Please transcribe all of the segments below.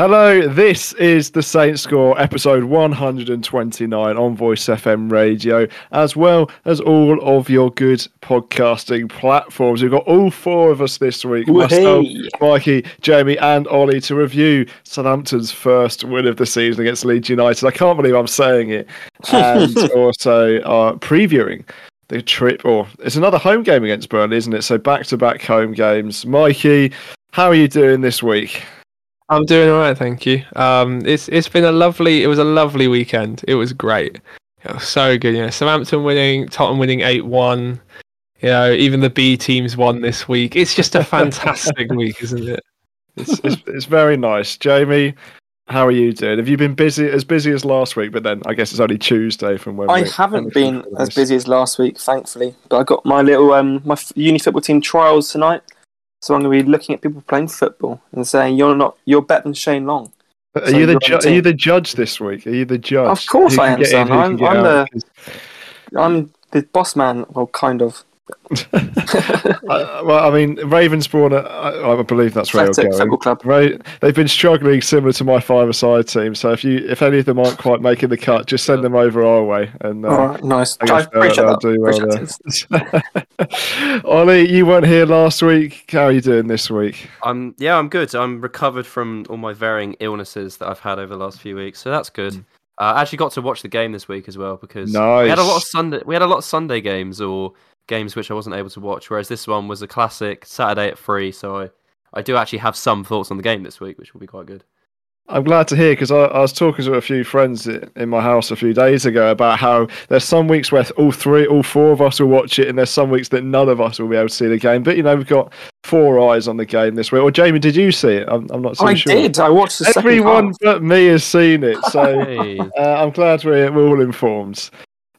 Hello, this is the Saints Score episode 129 on Voice FM Radio, as well as all of your good podcasting platforms. We've got all four of us this week myself, Mikey, Jamie, and Ollie to review Southampton's first win of the season against Leeds United. I can't believe I'm saying it. And also uh, previewing the trip, or it's another home game against Burnley, isn't it? So back to back home games. Mikey, how are you doing this week? I'm doing all right, thank you. Um, it's it's been a lovely. It was a lovely weekend. It was great. It was so good. You know, Southampton winning, Tottenham winning eight one. You know, even the B teams won this week. It's just a fantastic week, isn't it? It's, it's it's very nice, Jamie. How are you doing? Have you been busy as busy as last week? But then I guess it's only Tuesday from when I haven't been as busy as last week, thankfully. But I got my little um my uni football team trials tonight. So I'm going to be looking at people playing football and saying, "You're not. You're better than Shane Long." Are so you the ju- are you the judge this week? Are you the judge? Of course I am, son. I'm, I'm the I'm the boss man. Well, kind of. Well, I mean, Ravensbourne, I, I believe that's where you're going. Club. Right, they've been struggling similar to my five-a-side team. So if you, if any of them aren't quite making the cut, just send them over our way. And uh, all right, nice. I, I appreciate that. Do well appreciate Ollie, you weren't here last week. How are you doing this week? I'm yeah, I'm good. I'm recovered from all my varying illnesses that I've had over the last few weeks, so that's good. Mm. Uh, I actually got to watch the game this week as well because nice. we had a lot of Sunday. We had a lot of Sunday games or games which I wasn't able to watch. Whereas this one was a classic Saturday at three, so I, I do actually have some thoughts on the game this week, which will be quite good. I'm glad to hear because I, I, was talking to a few friends in my house a few days ago about how there's some weeks where all three, all four of us will watch it, and there's some weeks that none of us will be able to see the game. But you know, we've got four eyes on the game this week. Or Jamie, did you see it? I'm, I'm not so I sure. I did. I watched the Everyone but me has seen it, so hey. uh, I'm glad we're, we're all informed.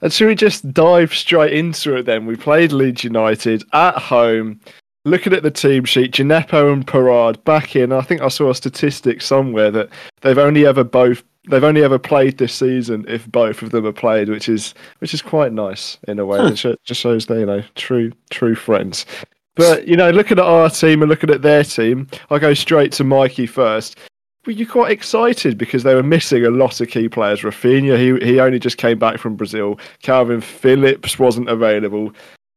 And should we just dive straight into it then? We played Leeds United at home. Looking at the team sheet, Djenepo and Perraud back in. I think I saw a statistic somewhere that they've only ever both they've only ever played this season if both of them are played, which is which is quite nice in a way. It just shows they you know true true friends. But you know, looking at our team and looking at their team, I go straight to Mikey first were you quite excited because they were missing a lot of key players? Raphinha, he he only just came back from Brazil. Calvin Phillips wasn't available.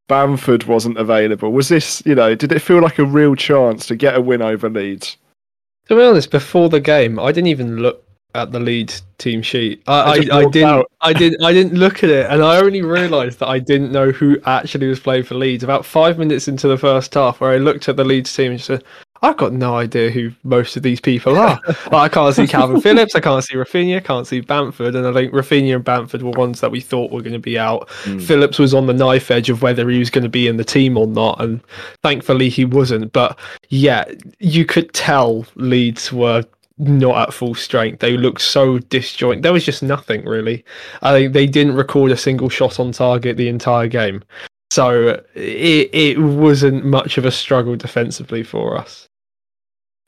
Bamford wasn't available. Was this, you know, did it feel like a real chance to get a win over Leeds? To be honest, before the game, I didn't even look at the Leeds team sheet. I, I, I, didn't I didn't I didn't look at it and I only realised that I didn't know who actually was playing for Leeds about five minutes into the first half where I looked at the Leeds team and said, I've got no idea who most of these people are. like, I can't see Calvin Phillips, I can't see Raphinha, I can't see Bamford, and I think Raphinha and Bamford were ones that we thought were going to be out. Mm. Phillips was on the knife edge of whether he was going to be in the team or not, and thankfully he wasn't. But yeah, you could tell Leeds were not at full strength. They looked so disjoint. There was just nothing really. I think they didn't record a single shot on target the entire game. So it it wasn't much of a struggle defensively for us.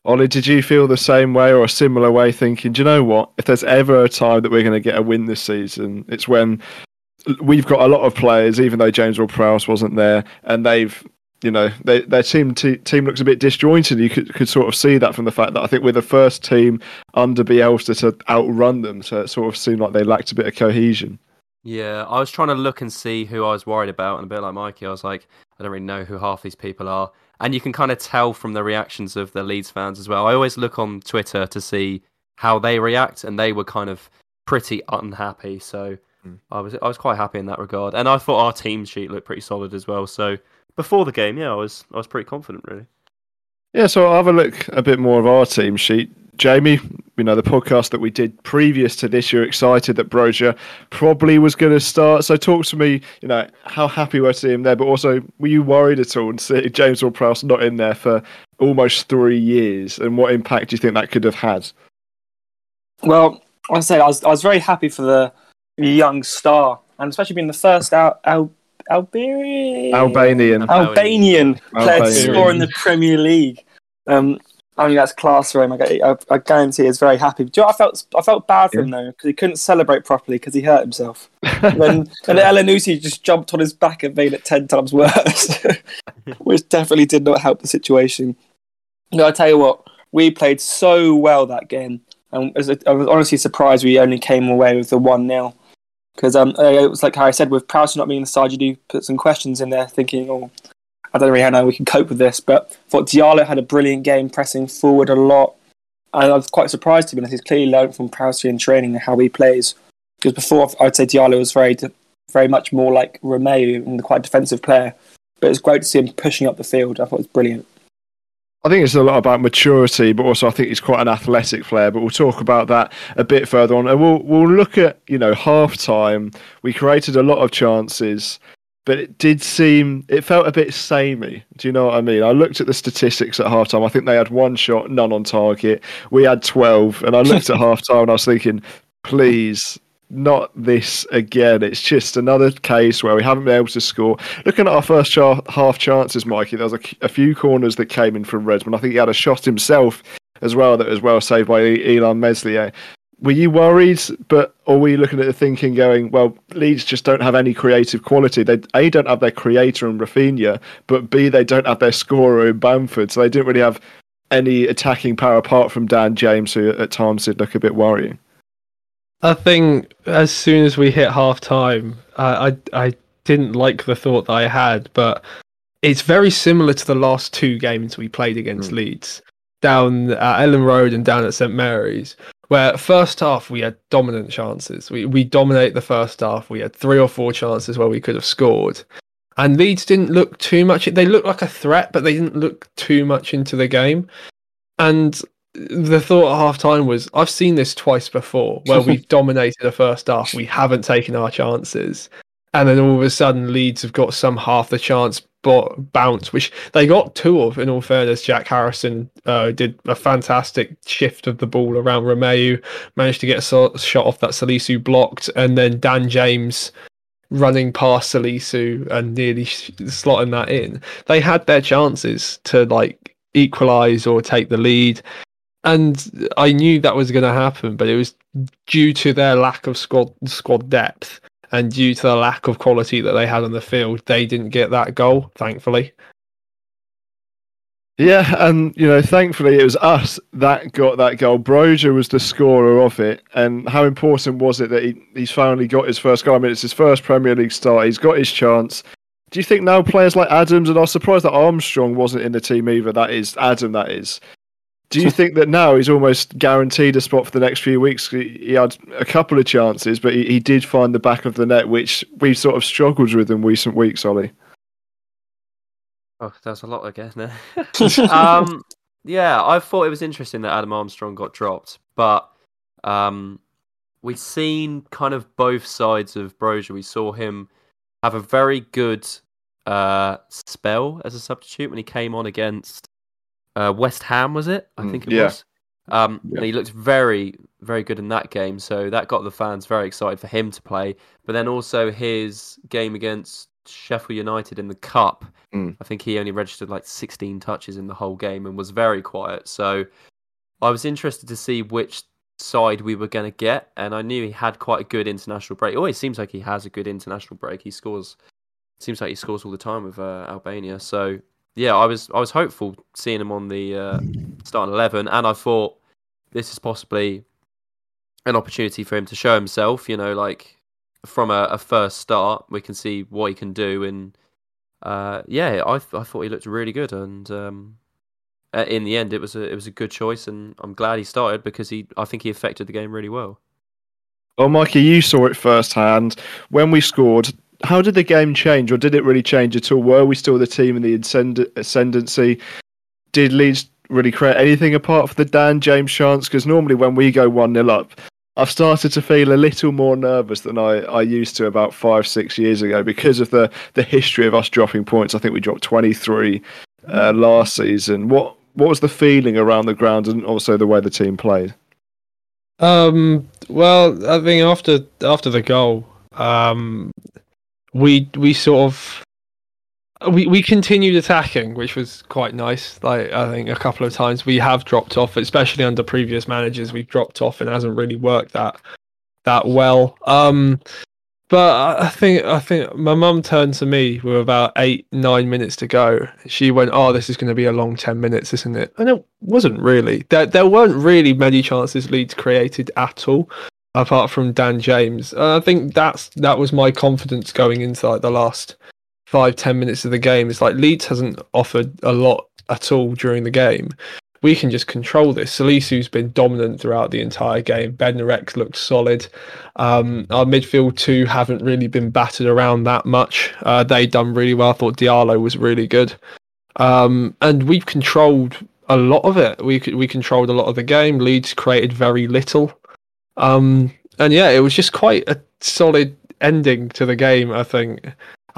Ollie, did you feel the same way or a similar way, thinking, do you know what? If there's ever a time that we're going to get a win this season, it's when we've got a lot of players, even though James Ward-Prowse wasn't there, and they've, you know, they, their team t- team looks a bit disjointed. You could, could sort of see that from the fact that I think we're the first team under Bielsa to outrun them, so it sort of seemed like they lacked a bit of cohesion. Yeah, I was trying to look and see who I was worried about, and a bit like Mikey, I was like, I don't really know who half these people are and you can kind of tell from the reactions of the Leeds fans as well. I always look on Twitter to see how they react, and they were kind of pretty unhappy. So mm. I was I was quite happy in that regard, and I thought our team sheet looked pretty solid as well. So before the game, yeah, I was I was pretty confident really. Yeah, so I'll have a look a bit more of our team sheet. Jamie, you know, the podcast that we did previous to this, you're excited that Broja probably was going to start. So talk to me, you know, how happy were to see him there, but also were you worried at all to see James Ward-Prowse not in there for almost three years and what impact do you think that could have had? Well, I said, I was, I was very happy for the young star and especially being the first out, out Albanian Albanian Albanian player to score in the Premier League. Um, I mean, that's class for him. I, I, I guarantee he's very happy. Do you know I felt? I felt bad for yeah. him though because he couldn't celebrate properly because he hurt himself. then and just jumped on his back and made it ten times worse, which definitely did not help the situation. No, I tell you what, we played so well that game, and I was honestly surprised we only came away with the one 0 because um, it was like how I said with Prowse not being the side, you do put some questions in there, thinking, oh, I don't really know how we can cope with this. But I thought Diallo had a brilliant game, pressing forward a lot. And I was quite surprised to be honest. He's clearly learned from Prowse in training and how he plays. Because before, I'd say Diallo was very, very much more like Romeu and quite a defensive player. But it's great to see him pushing up the field. I thought it was brilliant. I think it's a lot about maturity, but also I think he's quite an athletic player. But we'll talk about that a bit further on, and we'll we'll look at you know half time. We created a lot of chances, but it did seem it felt a bit samey. Do you know what I mean? I looked at the statistics at half time. I think they had one shot, none on target. We had twelve, and I looked at half time and I was thinking, please not this again. It's just another case where we haven't been able to score. Looking at our first half chances, Mikey, there was a, a, few corners that came in from Redmond. I think he had a shot himself as well that was well saved by Illan Meslier. Were you worried, but or were you looking at the thinking going, well, Leeds just don't have any creative quality. They A don't have their creator in Raphinha, but B they don't have their scorer in Bamford, so they didn't really have any attacking power apart from Dan James, who at times did look a bit worrying. I think as soon as we hit half time, I, I, I didn't like the thought that I had, but it's very similar to the last two games we played against mm. Leeds, down at Elland Road and down at St Mary's, where first half we had dominant chances. We we dominate the first half. We had three or four chances where we could have scored. And Leeds didn't look too much. They looked like a threat, but they didn't look too much into the game. And the thought at half time was I've seen this twice before where we've dominated the first half, we haven't taken our chances. And then all of a sudden, Leeds have got some half the chance but bounce, which they got two of. In all fairness, Jack Harrison uh, did a fantastic shift of the ball around Romeu, managed to get a shot off that Salisu blocked, and then Dan James running past Salisu and nearly slotting that in. They had their chances to like equalize or take the lead and I knew that was going to happen, but it was due to their lack of squad squad depth and due to the lack of quality that they had on the field, they didn't get that goal. Thankfully. Yeah, and you know, thankfully it was us that got that goal. Broja was the scorer of it, and how important was it that he, he's finally got his first goal? I mean, it's his first Premier League start. He's got his chance. Do you think now players like Adams and I was surprised that Armstrong wasn't in the team either? That is Adam. That is. Do you think that now he's almost guaranteed a spot for the next few weeks? He had a couple of chances, but he, he did find the back of the net, which we sort of struggled with in recent weeks, Ollie. Oh, there's a lot again there. um, yeah, I thought it was interesting that Adam Armstrong got dropped, but um, we've seen kind of both sides of Broja. We saw him have a very good uh, spell as a substitute when he came on against uh, West Ham, was it? I mm, think it yeah. was. Um, yeah. And he looked very, very good in that game. So that got the fans very excited for him to play. But then also his game against Sheffield United in the Cup, mm. I think he only registered like 16 touches in the whole game and was very quiet. So I was interested to see which side we were going to get. And I knew he had quite a good international break. It always seems like he has a good international break. He scores, seems like he scores all the time with uh, Albania. So yeah, I was I was hopeful seeing him on the uh, starting eleven, and I thought this is possibly an opportunity for him to show himself. You know, like from a, a first start, we can see what he can do, and uh, yeah, I I thought he looked really good, and um, in the end, it was a it was a good choice, and I'm glad he started because he I think he affected the game really well. Well, Mikey, you saw it firsthand when we scored how did the game change, or did it really change at all? Were we still the team in the ascend- ascendancy? Did Leeds really create anything apart from the Dan James chance? Because normally when we go 1 0 up, I've started to feel a little more nervous than I, I used to about five, six years ago because of the, the history of us dropping points. I think we dropped 23 uh, last season. What what was the feeling around the ground and also the way the team played? Um, well, I think after after the goal, um, we we sort of we we continued attacking, which was quite nice. Like I think a couple of times we have dropped off, especially under previous managers. We've dropped off and hasn't really worked that that well. Um, But I think I think my mum turned to me with about eight nine minutes to go. She went, "Oh, this is going to be a long ten minutes, isn't it?" And it wasn't really. There there weren't really many chances Leeds created at all, apart from Dan James. I think that's that was my confidence going into like the last five ten minutes of the game. It's like Leeds hasn't offered a lot at all during the game we can just control this. Salisu's been dominant throughout the entire game. Bednarek looked solid. Um, our midfield two haven't really been battered around that much. Uh, they done really well. I thought Diallo was really good. Um, and we've controlled a lot of it. We we controlled a lot of the game. Leeds created very little. Um, and yeah, it was just quite a solid ending to the game. I think.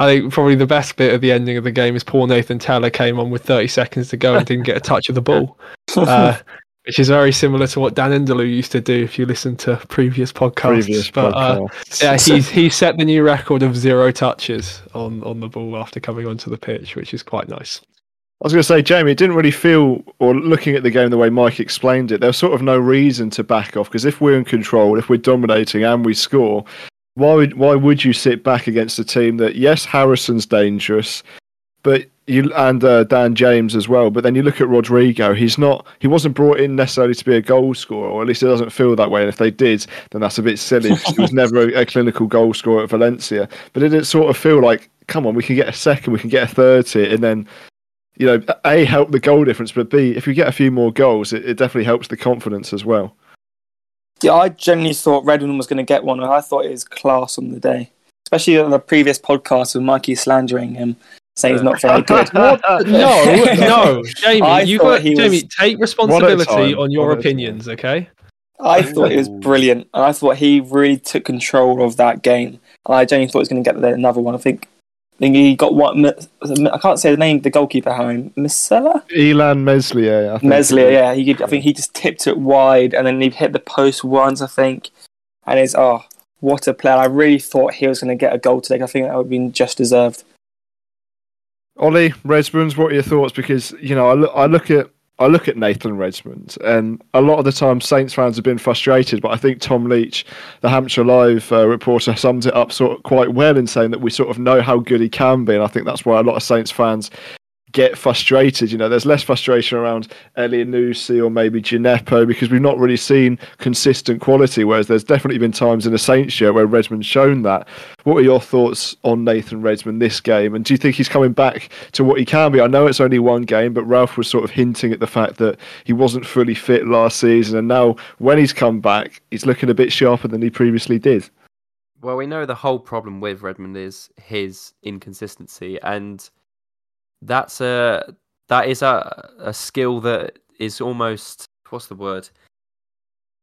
I think probably the best bit of the ending of the game is poor Nathan Tella came on with 30 seconds to go and didn't get a touch of the ball, uh, which is very similar to what Dan N'Lundulu used to do if you listen to previous podcasts. Previous but uh, yeah, he's he set the new record of zero touches on on the ball after coming onto the pitch, which is quite nice. I was going to say, Jamie, it didn't really feel, or looking at the game the way Mike explained it, there was sort of no reason to back off because if we're in control, if we're dominating and we score, why would why would you sit back against a team that yes Harrison's dangerous, but you and uh, Dan James as well. But then you look at Rodrigo; he's not he wasn't brought in necessarily to be a goal scorer, or at least it doesn't feel that way. And if they did, then that's a bit silly. he was never a, a clinical goal scorer at Valencia. But it didn't sort of feel like, come on, we can get a second, we can get a third here, and then you know, a help the goal difference, but b if you get a few more goals, it, it definitely helps the confidence as well. Yeah, I genuinely thought Redmond was going to get one. and I thought it was class on the day, especially on the previous podcast with Mikey slandering him, saying he's not very good. no, no, Jamie, you got Jamie. Was... Take responsibility on your opinions, okay? I thought it was brilliant, and I thought he really took control of that game. And I genuinely thought he was going to get another one. I think I think he got what I can't say the name. The goalkeeper, Harry Meslier. Illan Meslier. Meslier, yeah. He, I think he just tipped it wide, and then he hit the post once. I think, and it's oh, what a player! I really thought he was going to get a goal today. I think that would have been just deserved. Ollie Redmond, what are your thoughts? Because you know, I look, I look at I look at Nathan Redmond, and a lot of the time Saints fans have been frustrated, but I think Tom Leach, the Hampshire Live uh, reporter, sums it up sort of quite well in saying that we sort of know how good he can be, and I think that's why a lot of Saints fans get frustrated. You know, there's less frustration around Elyounoussi or maybe Djenepo because we've not really seen consistent quality. Whereas there's definitely been times in the Saints show where Redmond's shown that. What are your thoughts on Nathan Redmond this game? And do you think he's coming back to what he can be? I know it's only one game, but Ralph was sort of hinting at the fact that he wasn't fully fit last season, and now when he's come back, he's looking a bit sharper than he previously did. Well, we know the whole problem with Redmond is his inconsistency, and that's a that is a a skill that is almost what's the word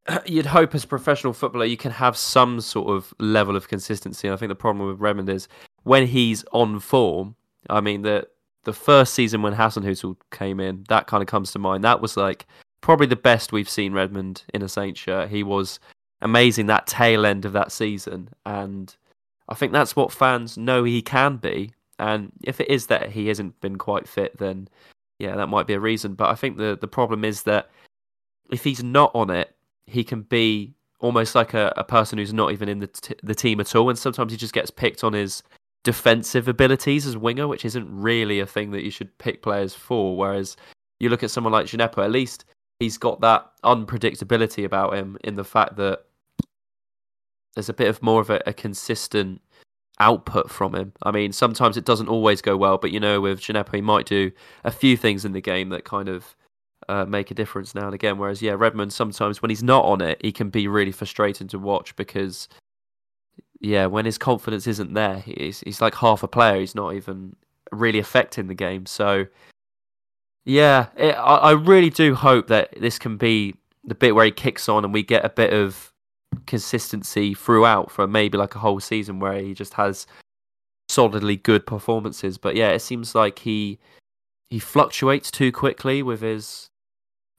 you'd hope as a professional footballer you can have some sort of level of consistency. And I think the problem with Redmond is when he's on form. I mean the the first season when Hasenhüttl came in, that kind of comes to mind. That was like probably the best we've seen Redmond in a Saint shirt. He was amazing that tail end of that season, and I think that's what fans know he can be. And if it is that he hasn't been quite fit, then yeah, that might be a reason. But I think the the problem is that if he's not on it, he can be almost like a, a person who's not even in the t- the team at all. And sometimes he just gets picked on his defensive abilities as winger, which isn't really a thing that you should pick players for. Whereas you look at someone like Djenepo, at least he's got that unpredictability about him in the fact that there's a bit of more of a, a consistent output from him. I mean, sometimes it doesn't always go well, but you know, with Djenepo, he might do a few things in the game that kind of uh, make a difference now and again. Whereas, yeah, Redmond sometimes when he's not on it, he can be really frustrating to watch because, yeah, when his confidence isn't there, he's he's like half a player. He's not even really affecting the game. So, yeah, it, I, I really do hope that this can be the bit where he kicks on and we get a bit of consistency throughout for maybe like a whole season where he just has solidly good performances. But yeah, it seems like he he fluctuates too quickly with his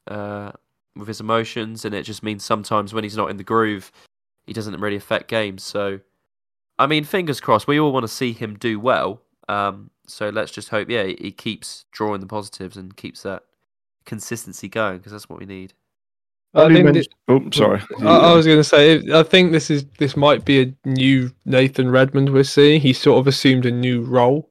uh, with his emotions, and it just means sometimes when he's not in the groove, he doesn't really affect games. So, I mean, fingers crossed. We all want to see him do well. Um, so let's just hope, yeah, he keeps drawing the positives and keeps that consistency going because that's what we need. I think this, oh, sorry. I, I was going to say, I think this is this might be a new Nathan Redmond we're seeing. He sort of assumed a new role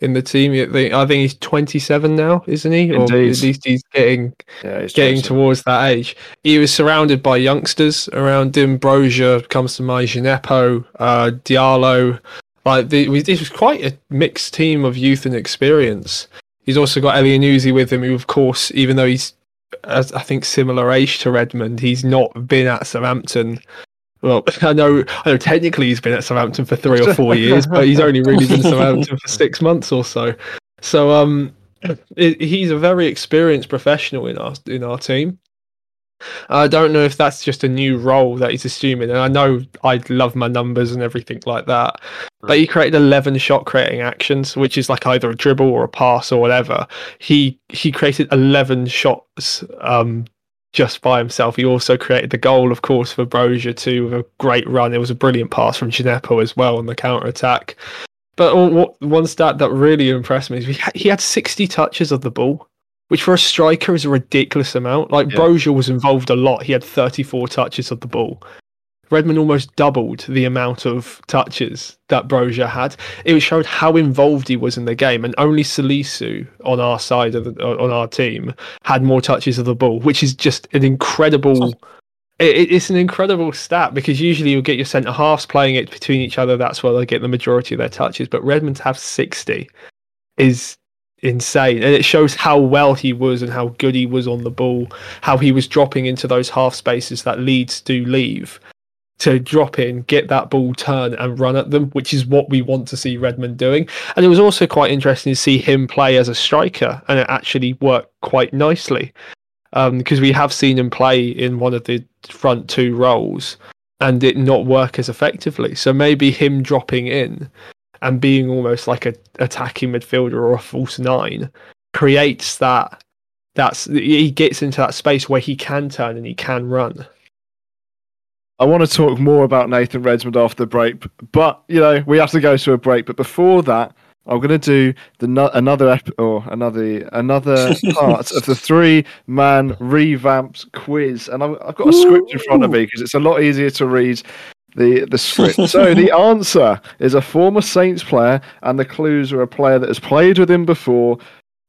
in the team. I think he's 27 now, isn't he? Indeed. Or at least he's getting yeah, he's getting towards that age. He was surrounded by youngsters around him. Broja comes to mind, Djenepo, uh, Diallo. Like the, this was quite a mixed team of youth and experience. He's also got Elyounoussi with him, who, of course, even though he's as I think similar age to Redmond. He's not been at Southampton. Well, I know, I know. Technically, he's been at Southampton for three or four years, but he's only really been Southampton for six months or so. So, um, it, he's a very experienced professional in our in our team. I don't know if that's just a new role that he's assuming. And I know I love my numbers and everything like that. But he created 11 shot creating actions, which is like either a dribble or a pass or whatever. He he created 11 shots um, just by himself. He also created the goal, of course, for Broja too, with a great run. It was a brilliant pass from Djenepo as well on the counter attack. But one stat that really impressed me is he had 60 touches of the ball which for a striker is a ridiculous amount. Like yeah. Broja was involved a lot. He had 34 touches of the ball. Redmond almost doubled the amount of touches that Broja had. It showed how involved he was in the game, and only Salisu on our side of the, on our team had more touches of the ball, which is just an incredible. It, it's an incredible stat because usually you'll get your centre halves playing it between each other. That's where they get the majority of their touches. But Redmond to have sixty is insane. And it shows how well he was and how good he was on the ball how he was dropping into those half spaces that Leeds do leave to drop in get that ball turn and run at them which is what we want to see Redmond doing. And it was also quite interesting to see him play as a striker and it actually worked quite nicely because um, we have seen him play in one of the front two roles and it not work as effectively. So maybe him dropping in and being almost like a attacking midfielder or a false nine creates that that's he gets into that space where he can turn and he can run. I want to talk more about Nathan Redmond after the break, but you know we have to go to a break. But before that, I'm going to do the another ep- or another another part of the three man revamped quiz, and I've, I've got a script in front of me because it's a lot easier to read the the script. so the answer is a former Saints player, and the clues are a player that has played with him before,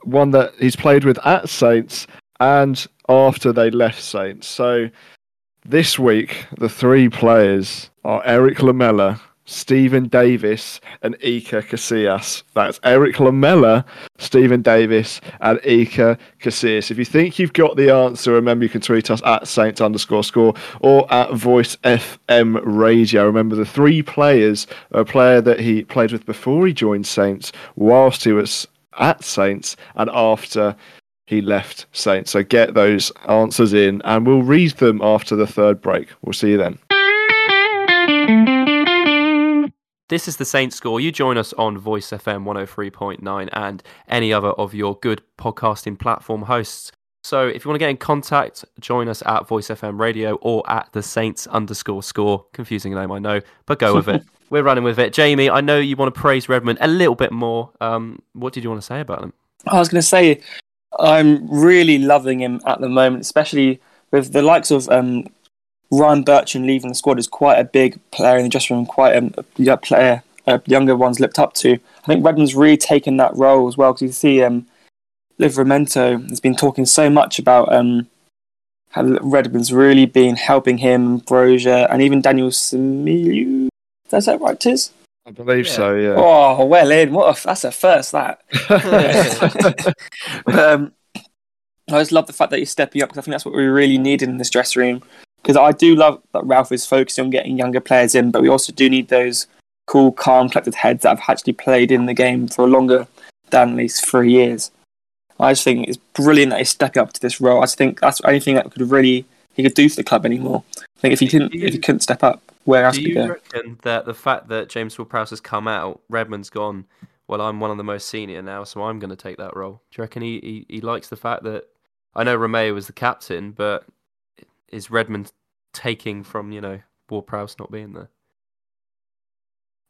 one that he's played with at Saints, and after they left Saints. So this week, the three players are Erik Lamela, Steven Davis, and Iker Casillas. That's Erik Lamela, Steven Davis, and Iker Casillas. If you think you've got the answer, remember you can tweet us at Saints underscore score or at Voice FM Radio. Remember the three players, a player that he played with before he joined Saints, whilst he was at Saints, and after he left Saints. So get those answers in, and we'll read them after the third break. We'll see you then. This is the Saints Score. You join us on Voice FM 103.9 and any other of your good podcasting platform hosts. So if you want to get in contact, join us at Voice FM Radio or at the Saints underscore score. Confusing name, I know, but go with it. We're running with it. Jamie, I know you want to praise Redmond a little bit more. Um, what did you want to say about him? I was going to say, I'm really loving him at the moment, especially with the likes of um, Ryan Bertrand leaving the squad is quite a big player in the dressing room, quite a, a player uh, younger ones looked up to. I think Redmond's really taken that role as well because you see um, Livramento has been talking so much about um, how Redmond's really been helping him, Broja, and even Dynel Simeu. Is that right, Tiz? I believe yeah. so. Yeah. Oh, well in. What a, that's a first. That. um, I just love the fact that you're stepping up because I think that's what we really need in this dressing room because I do love that Ralph is focusing on getting younger players in, but we also do need those cool, calm, collected heads that have actually played in the game for longer than at least three years. I just think it's brilliant that he's stepping up to this role. I just think that's the only thing that could really he could do for the club anymore. I think if he didn't, if he couldn't step up, where else do you go? reckon that the fact that James Ward-Prowse has come out, Redmond's gone? Well, I'm one of the most senior now, so I'm going to take that role. Do you reckon he, he, he likes the fact that I know Romeu was the captain, but is Redmond taking from you know Ward-Prowse not being there?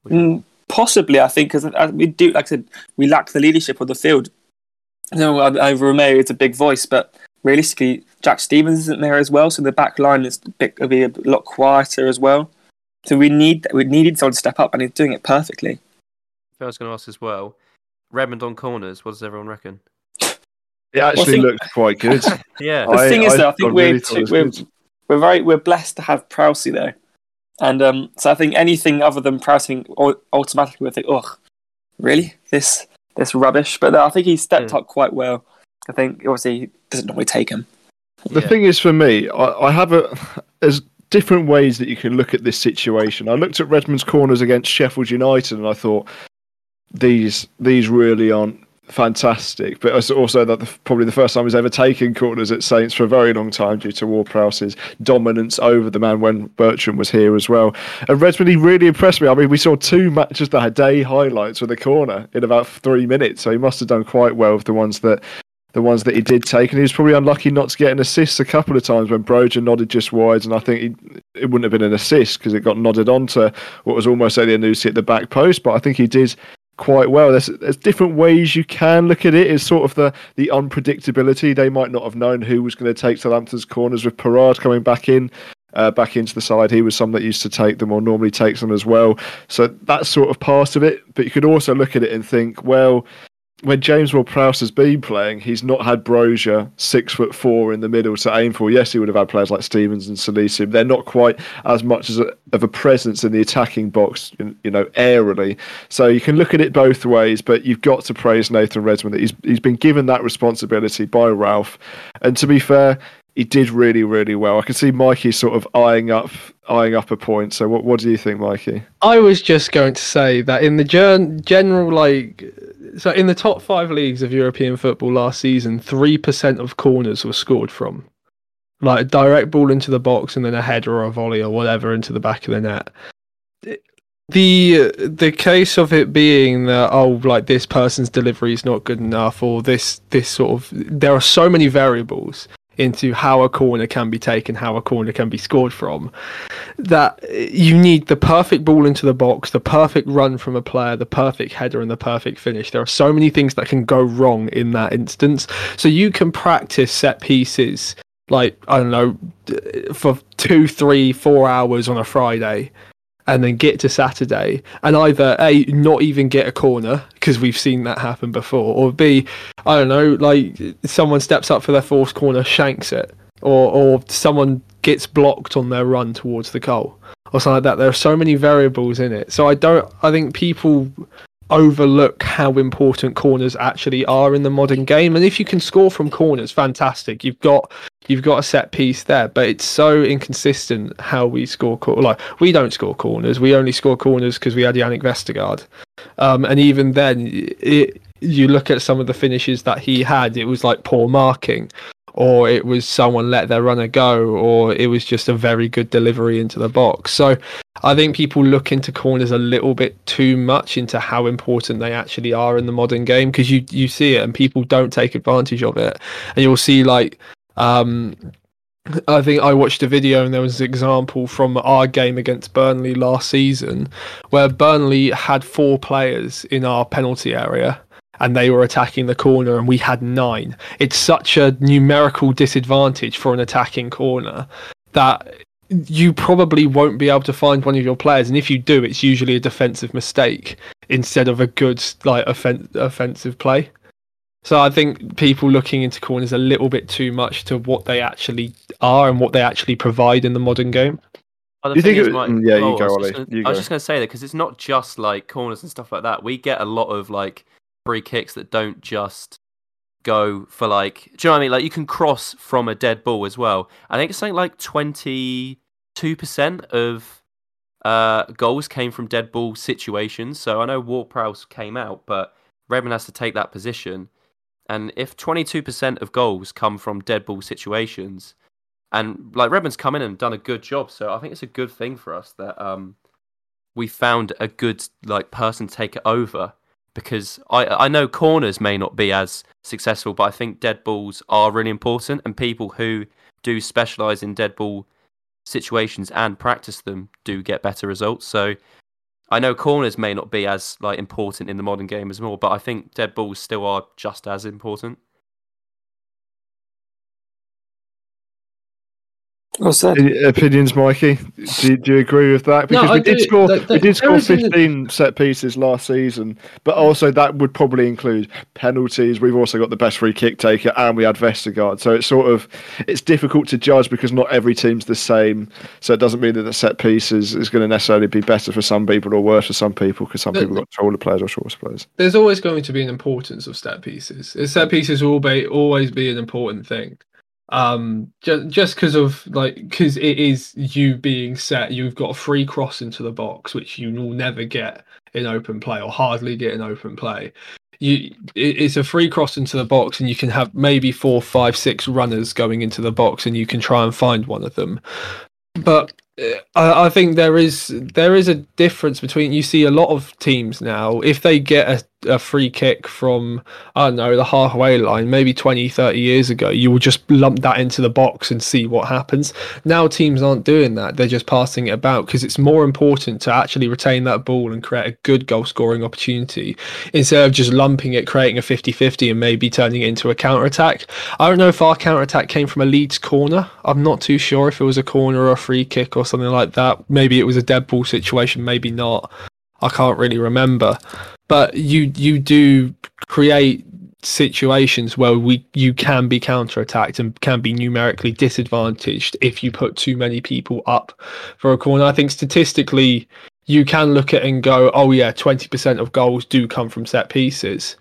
Mm, possibly, I think, because we do, like I said, we lack the leadership of the field. You know, over Romeu, it's a big voice, but realistically, Jack Stephens isn't there as well, so the back line is will be a lot quieter as well. So we need we needed someone to step up, and he's doing it perfectly. I was going to ask as well, Redmond on corners. What does everyone reckon? It actually well, looked quite good. yeah. The thing I, is, though, I think we're, really we're, we're very we're blessed to have Prowsey though, and um, so I think anything other than Prowsey automatically we think, oh, really this this rubbish. But I think he stepped up quite well. I think obviously he doesn't normally take him. The yeah. thing is, for me, I, I have a there's different ways that you can look at this situation. I looked at Redmond's corners against Sheffield United, and I thought these these really aren't fantastic. But it's also that the, probably the first time he's ever taken corners at Saints for a very long time due to Ward-Prowse's dominance over the man when Bertrand was here as well. And Redmond, he really impressed me. I mean, we saw two matches that had day highlights with a corner in about three minutes, so he must have done quite well with the ones that the ones that he did take, and he was probably unlucky not to get an assist a couple of times when Broja nodded just wide, and I think he, it wouldn't have been an assist because it got nodded onto what was almost Elyounoussi at the back post, but I think he did quite well. There's there's different ways you can look at it. It's sort of the the unpredictability. They might not have known who was going to take Southampton's corners with Perraud coming back in. Uh, back into the side, he was someone that used to take them or normally takes them as well. So that's sort of part of it. But you could also look at it and think, well, when James Ward Prowse has been playing, he's not had Broja six foot four in the middle to aim for. Yes, he would have had players like Stephens and Salisu. They're not quite as much as a, of a presence in the attacking box, you know, airily. So you can look at it both ways, but you've got to praise Nathan Redmond that he's he's been given that responsibility by Ralph. And to be fair, he did really, really well. I can see Mikey sort of eyeing up eyeing up a point. So what what do you think, Mikey? I was just going to say that in the gen- general like so in the top five leagues of European football last season, three percent of corners were scored from. Like a direct ball into the box and then a header or a volley or whatever into the back of the net. The the case of it being that oh like this person's delivery is not good enough or this this sort of there are so many variables into how a corner can be taken, how a corner can be scored from. That you need the perfect ball into the box, the perfect run from a player, the perfect header, and the perfect finish. There are so many things that can go wrong in that instance. So you can practice set pieces like, I don't know, for two, three, four hours on a Friday and then get to Saturday and either A, not even get a corner because we've seen that happen before, or B, I don't know, like someone steps up for their fourth corner, shanks it, or, or someone gets blocked on their run towards the goal or something like that. There are so many variables in it. So I don't, I think people overlook how important corners actually are in the modern game. And if you can score from corners, fantastic. You've got you've got a set piece there, but it's so inconsistent how we score. Cor- like we don't score corners. We only score corners because we had Yannick Vestergaard, um, and even then, it, you look at some of the finishes that he had. It was like poor marking, or it was someone let their runner go, or it was just a very good delivery into the box. So I think people look into corners a little bit too much into how important they actually are in the modern game because you you see it and people don't take advantage of it, and you'll see like. Um, I think I watched a video and there was an example from our game against Burnley last season where Burnley had four players in our penalty area and they were attacking the corner and we had nine. It's such a numerical disadvantage for an attacking corner that you probably won't be able to find one of your players, and if you do, it's usually a defensive mistake instead of a good like offen- offensive play. So I think people looking into corners a little bit too much to what they actually are and what they actually provide in the modern game. Well, you think it, like, yeah, you go, Ollie. I was just going to say that because it's not just like corners and stuff like that. We get a lot of like free kicks that don't just go for like do you know what I mean? Like you can cross from a dead ball as well. I think it's something like twenty two percent of uh, goals came from dead ball situations. So I know Ward Prowse came out, but Redmond has to take that position. And if twenty two percent of goals come from dead ball situations, and like Redmond's come in and done a good job, so I think it's a good thing for us that um, we found a good like person to take it over because I I know corners may not be as successful, but I think dead balls are really important, and people who do specialize in dead ball situations and practice them do get better results. So I know corners may not be as like important in the modern game as more, but I think dead balls still are just as important. Well said. Opinions, Mikey? Do, do you agree with that? Because no, we, did score, the, the, we did score 15 set pieces last season, but also that would probably include penalties. We've also got the best free kick taker, and we had Vestergaard. So it's sort of it's difficult to judge because not every team's the same. So it doesn't mean that the set pieces is going to necessarily be better for some people or worse for some people because some people got taller players or shorter players. There's always going to be an importance of set pieces. Set pieces will be, always be an important thing um just just because of like because it is you being set you've got a free cross into the box which you will never get in open play or hardly get in open play. You it's a free cross into the box and you can have maybe four five six runners going into the box and you can try and find one of them. But I, I think there is there is a difference between you see a lot of teams now if they get a a free kick from I don't know the halfway line maybe 20 30 years ago you will just lump that into the box and see what happens. Now teams aren't doing that. They're just passing it about because it's more important to actually retain that ball and create a good goal scoring opportunity instead of just lumping it creating a 50-50 and maybe turning it into a counter attack I don't know if our counter attack came from a Leeds corner. I'm not too sure if it was a corner or a free kick or something like that. Maybe it was a dead ball situation maybe not. I can't really remember but you you do create situations where we you can be counterattacked and can be numerically disadvantaged if you put too many people up for a corner. I think statistically you can look at and go, oh yeah, twenty percent of goals do come from set pieces.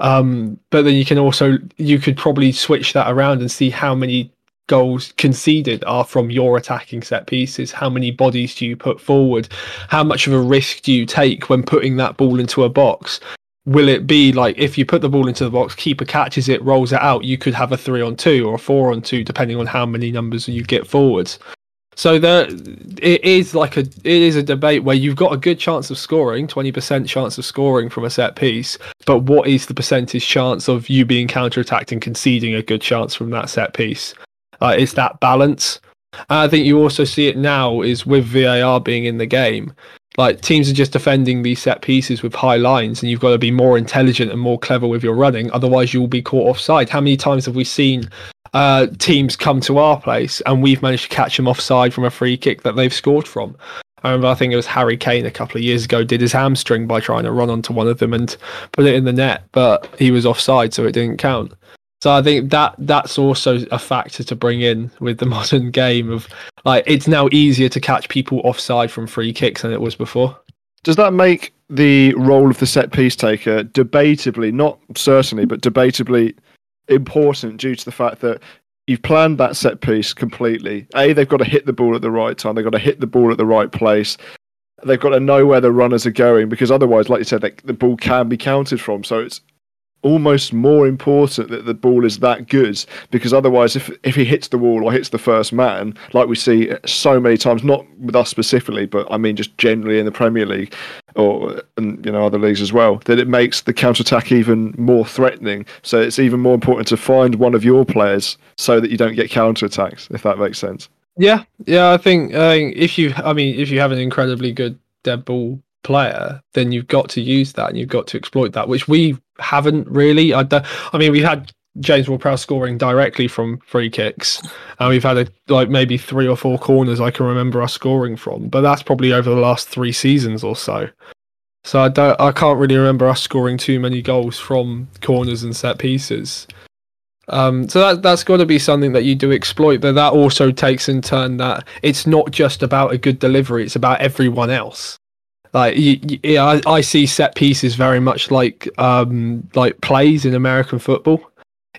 Um, but then you can also you could probably switch that around and see how many goals conceded are from your attacking set pieces? How many bodies do you put forward? How much of a risk do you take when putting that ball into a box? Will it be like if you put the ball into the box, keeper catches it, rolls it out, you could have a three on two or a four on two, depending on how many numbers you get forwards. So there, it is like a it is a debate where you've got a good chance of scoring, twenty percent chance of scoring from a set piece, but what is the percentage chance of you being counter attacked and conceding a good chance from that set piece? Uh, it's that balance. And I think you also see it now is with VAR being in the game. Like teams are just defending these set pieces with high lines, and you've got to be more intelligent and more clever with your running. Otherwise, you'll be caught offside. How many times have we seen uh, teams come to our place and we've managed to catch them offside from a free kick that they've scored from? I remember I think it was Harry Kane a couple of years ago did his hamstring by trying to run onto one of them and put it in the net, but he was offside, so it didn't count. So I think that that's also a factor to bring in with the modern game of like it's now easier to catch people offside from free kicks than it was before. Does that make the role of the set piece taker debatably, not certainly, but debatably important due to the fact that you've planned that set piece completely. A, they've got to hit the ball at the right time. They've got to hit the ball at the right place. They've got to know where the runners are going because otherwise, like you said, they, the ball can be counted from. So it's almost more important that the ball is that good because otherwise if if he hits the wall or hits the first man like we see so many times not with us specifically but I mean just generally in the Premier League or and you know other leagues as well that it makes the counter attack even more threatening. So it's even more important to find one of your players so that you don't get counter attacks if that makes sense. Yeah yeah I think uh, if you I mean if you have an incredibly good dead ball player, then you've got to use that and you've got to exploit that, which we haven't really. I, I mean, we've had James Ward-Prowse scoring directly from free kicks, and we've had a, like maybe three or four corners I can remember us scoring from, but that's probably over the last three seasons or so. So I don't, I can't really remember us scoring too many goals from corners and set pieces. Um, so that that's got to be something that you do exploit, but that also takes in turn that it's not just about a good delivery; it's about everyone else. Like, I, I, see set pieces very much like um, like plays in American football,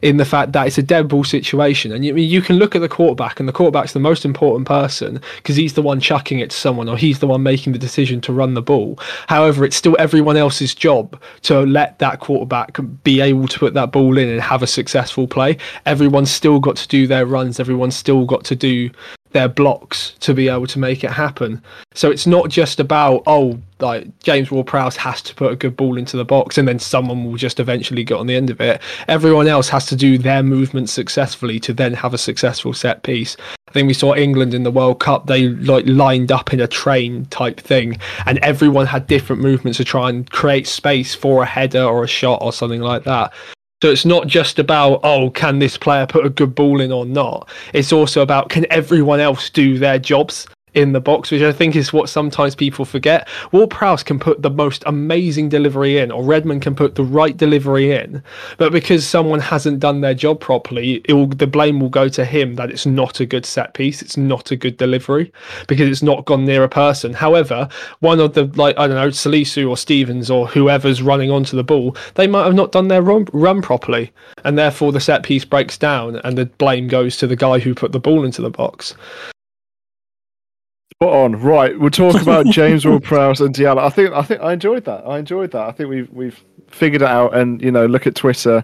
in the fact that it's a dead ball situation, and you, you can look at the quarterback, and the quarterback's the most important person because he's the one chucking it to someone, or he's the one making the decision to run the ball. However, it's still everyone else's job to let that quarterback be able to put that ball in and have a successful play. Everyone's still got to do their runs. Everyone's still got to do their blocks to be able to make it happen. So it's not just about oh, like James Ward-Prowse has to put a good ball into the box and then someone will just eventually get on the end of it. Everyone else has to do their movement successfully to then have a successful set piece. I think we saw England in the World Cup. They like lined up in a train type thing, and everyone had different movements to try and create space for a header or a shot or something like that. So it's not just about, oh, can this player put a good ball in or not? It's also about, can everyone else do their jobs? In the box, which I think is what sometimes people forget. Ward Prowse can put the most amazing delivery in, or Redmond can put the right delivery in, but because someone hasn't done their job properly, will, the blame will go to him that it's not a good set piece, it's not a good delivery, because it's not gone near a person. However, one of the like I don't know, Salisu or Stephens or whoever's running onto the ball, they might have not done their run, run properly, and therefore the set piece breaks down, and the blame goes to the guy who put the ball into the box. Spot on. Right, we'll talk about James Ward-Prowse and Diallo. I think I think I enjoyed that. I enjoyed that. I think we've we've figured it out. And you know, look at Twitter.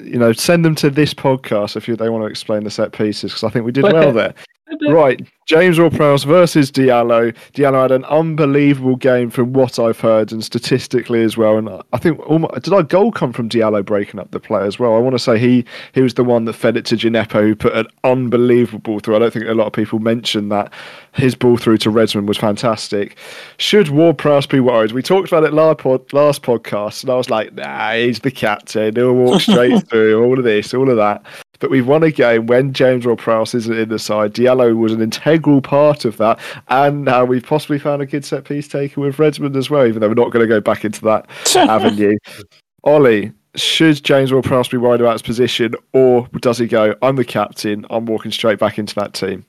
You know, send them to this podcast if you, they want to explain the set pieces because I think we did well there. Right, James Ward-Prowse versus Diallo. Diallo had an unbelievable game from what I've heard and statistically as well. And I think almost, did our goal come from Diallo breaking up the play as well? I want to say he he was the one that fed it to Djenepo, who put an unbelievable ball through. I don't think a lot of people mentioned that his ball through to Redmond was fantastic. Should Ward-Prowse be worried? We talked about it last, pod, last podcast, and I was like, nah, he's the captain. He'll walk straight through all of this, all of that but we've won a game when James Ward-Prowse isn't in the side. Diallo was an integral part of that, and now we've possibly found a good set piece taker with Redmond as well, even though we're not going to go back into that avenue. Ollie, should James Ward-Prowse be worried about his position, or does he go, I'm the captain, I'm walking straight back into that team?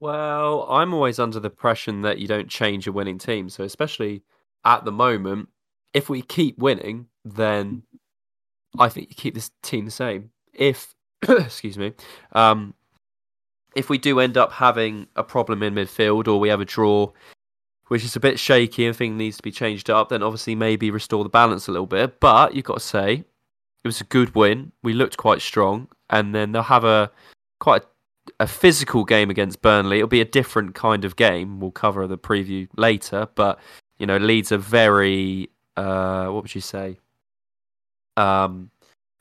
Well, I'm always under the impression that you don't change a winning team. So, especially at the moment, if we keep winning, then I think you keep this team the same. If excuse me, um, if we do end up having a problem in midfield or we have a draw which is a bit shaky and thing needs to be changed up, then obviously maybe restore the balance a little bit. But you've got to say it was a good win. We looked quite strong, and then they'll have a quite a, a physical game against Burnley. It'll be a different kind of game. We'll cover the preview later, but you know Leeds are very uh, what would you say? Um,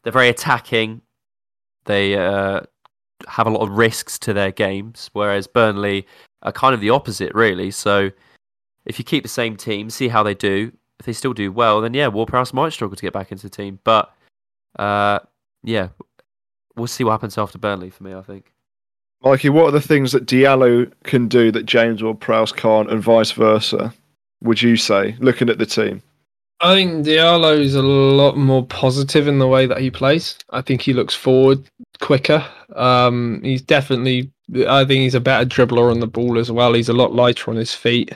they're very attacking. They uh, have a lot of risks to their games, whereas Burnley are kind of the opposite, really. So if you keep the same team, see how they do. If they still do well, then yeah, Ward-Prowse might struggle to get back into the team. But uh, yeah, we'll see what happens after Burnley for me. I think. Mikey, what are the things that Diallo can do that James Ward-Prowse can't, and vice versa? Would you say, looking at the team? I think Diallo is a lot more positive in the way that he plays. I think he looks forward quicker. Um, he's definitely, I think he's a better dribbler on the ball as well. He's a lot lighter on his feet.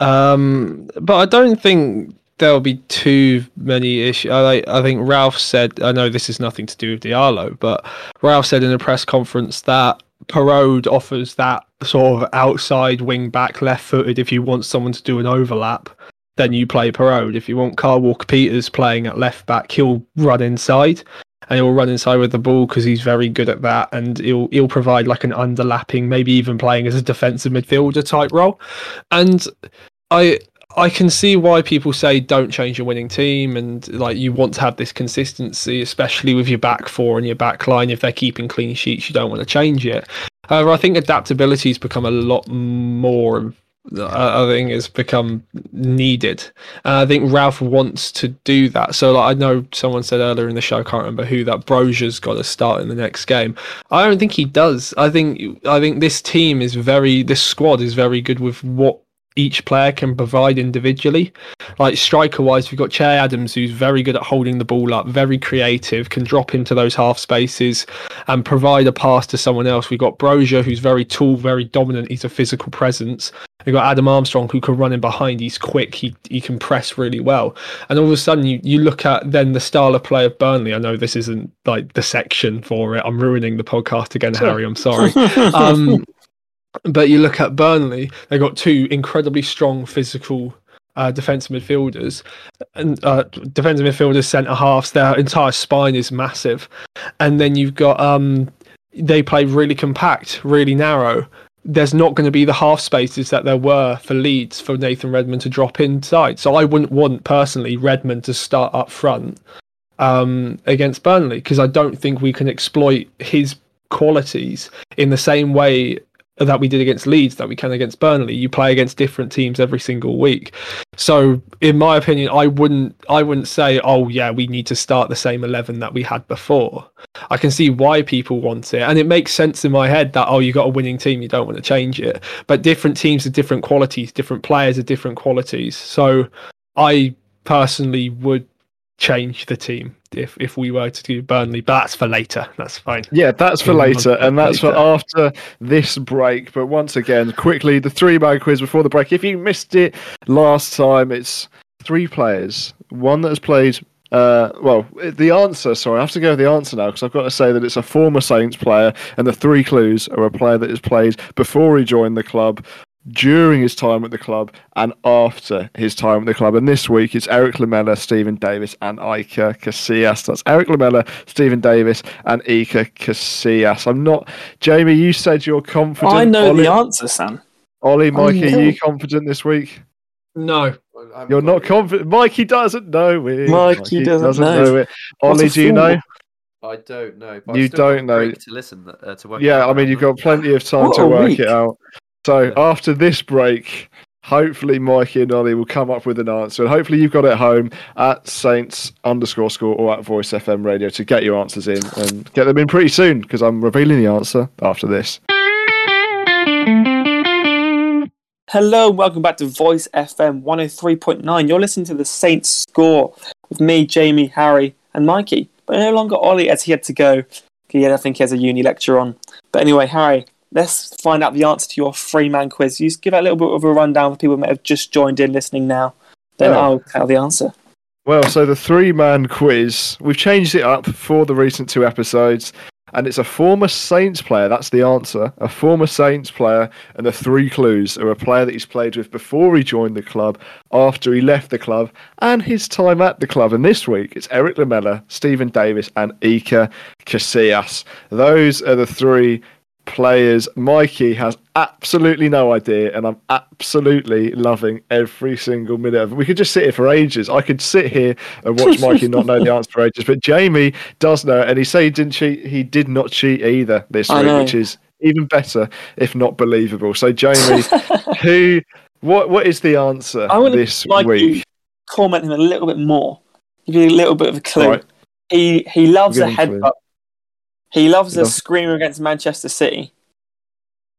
Um, but I don't think there'll be too many issues. I, I think Ralph said, I know this is nothing to do with Diallo, but Ralph said in a press conference that Perraud offers that sort of outside wing back left footed if you want someone to do an overlap then you play Perraud. If you want Kyle Walker Peters playing at left back, he'll run inside and he'll run inside with the ball because he's very good at that, and he'll he'll provide like an underlapping, maybe even playing as a defensive midfielder type role. And I I can see why people say don't change your winning team, and like you want to have this consistency, especially with your back four and your back line. If they're keeping clean sheets, you don't want to change it. However, I think adaptability has become a lot more I think has become needed. And I think Ralph wants to do that. So like, I know someone said earlier in the show, I can't remember who, that Broja's got to start in the next game. I don't think he does. I think I think this team is very, this squad is very good with what each player can provide individually. Like striker wise, we've got Che Adams, who's very good at holding the ball up, very creative, can drop into those half spaces and provide a pass to someone else. We've got Broja, who's very tall, very dominant. He's a physical presence. We've got Adam Armstrong, who can run in behind. He's quick. He he can press really well. And all of a sudden, you, you look at then the style of play of Burnley. I know this isn't like the section for it. I'm ruining the podcast again, Harry. I'm sorry. Um, but you look at Burnley, they've got two incredibly strong physical uh, defensive midfielders and uh, defensive midfielders, centre halves. Their entire spine is massive, and then you've got um, they play really compact, really narrow. There's not going to be the half spaces that there were for Leeds for Nathan Redmond to drop inside. So I wouldn't want personally Redmond to start up front um, against Burnley because I don't think we can exploit his qualities in the same way that we did against Leeds, that we can against Burnley. You play against different teams every single week. So, in my opinion, I wouldn't I wouldn't say, oh yeah, we need to start the same eleven that we had before. I can see why people want it, and it makes sense in my head that oh, you got a winning team, you don't want to change it. But different teams are different qualities, different players are different qualities. So, I personally would change the team if if we were to do Burnley, but that's for later. That's fine. Yeah, that's for later, and that's later. for after this break. But once again, quickly, the three man quiz before the break. If you missed it last time, it's three players. One that has played. Uh, well, the answer. Sorry, I have to go with the answer now because I've got to say that it's a former Saints player, and the three clues are a player that has played before he joined the club, during his time at the club and after his time at the club. And this week it's Erik Lamela, Steven Davis, and Iker Casillas. That's Erik Lamela, Steven Davis, and Iker Casillas. I'm not. Jamie, you said you're confident. I know Ollie, the answer, Sam. Ollie, Mikey, are you confident this week? No. I'm You're not confident. Mikey doesn't know it. Mikey, Mikey doesn't, doesn't know. know. it. Ollie, do you know? I don't know. you don't know. To listen uh, to work. Yeah, I mean, you've got plenty of time what to work week. it out. So after this break, hopefully Mikey and Ollie will come up with an answer. And hopefully you've got it home at Saints underscore school or at Voice FM radio to get your answers in and get them in pretty soon because I'm revealing the answer after this. Hello, and welcome back to Voice FM 103.9. You're listening to the Saints score with me, Jamie, Harry, and Mikey. But no longer Ollie as he had to go. Yeah, I think he has a uni lecture on. But anyway, Harry, let's find out the answer to your three man quiz. You just give a little bit of a rundown for people who may have just joined in listening now. Then I'll tell the answer. Well, so the three man quiz, we've changed it up for the recent two episodes, and it's a former Saints player. That's the answer. A former Saints player, and the three clues are a player that he's played with before he joined the club, after he left the club, and his time at the club. And this week, it's Erik Lamela, Steven Davis, and Iker Casillas. Those are the three players. Mikey has absolutely no idea, and I'm absolutely loving every single minute of it. We could just sit here for ages. I could sit here and watch Mikey not know the answer for ages, but Jamie does know, and he say he didn't cheat. He did not cheat either this week, which is even better, if not believable. So, Jamie, who, what, what is the answer I want this like week? Comment him a little bit more. Give you a little bit of a clue. Right. He he loves a headbutt he loves a screamer against Manchester City.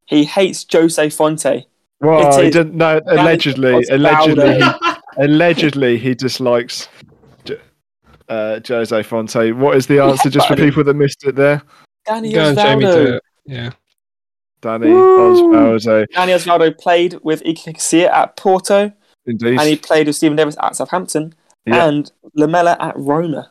He hates Jose Fonte. Well, he didn't. No, allegedly, allegedly, he, allegedly, he dislikes uh, Jose Fonte. What is the answer? Just for people that missed it there. Dani Osvaldo. Yeah. Dani Osvaldo. Dani Osvaldo played with Iker Casillas at Porto. Indeed. And he played with Steven Davis at Southampton. And Lamela at Roma.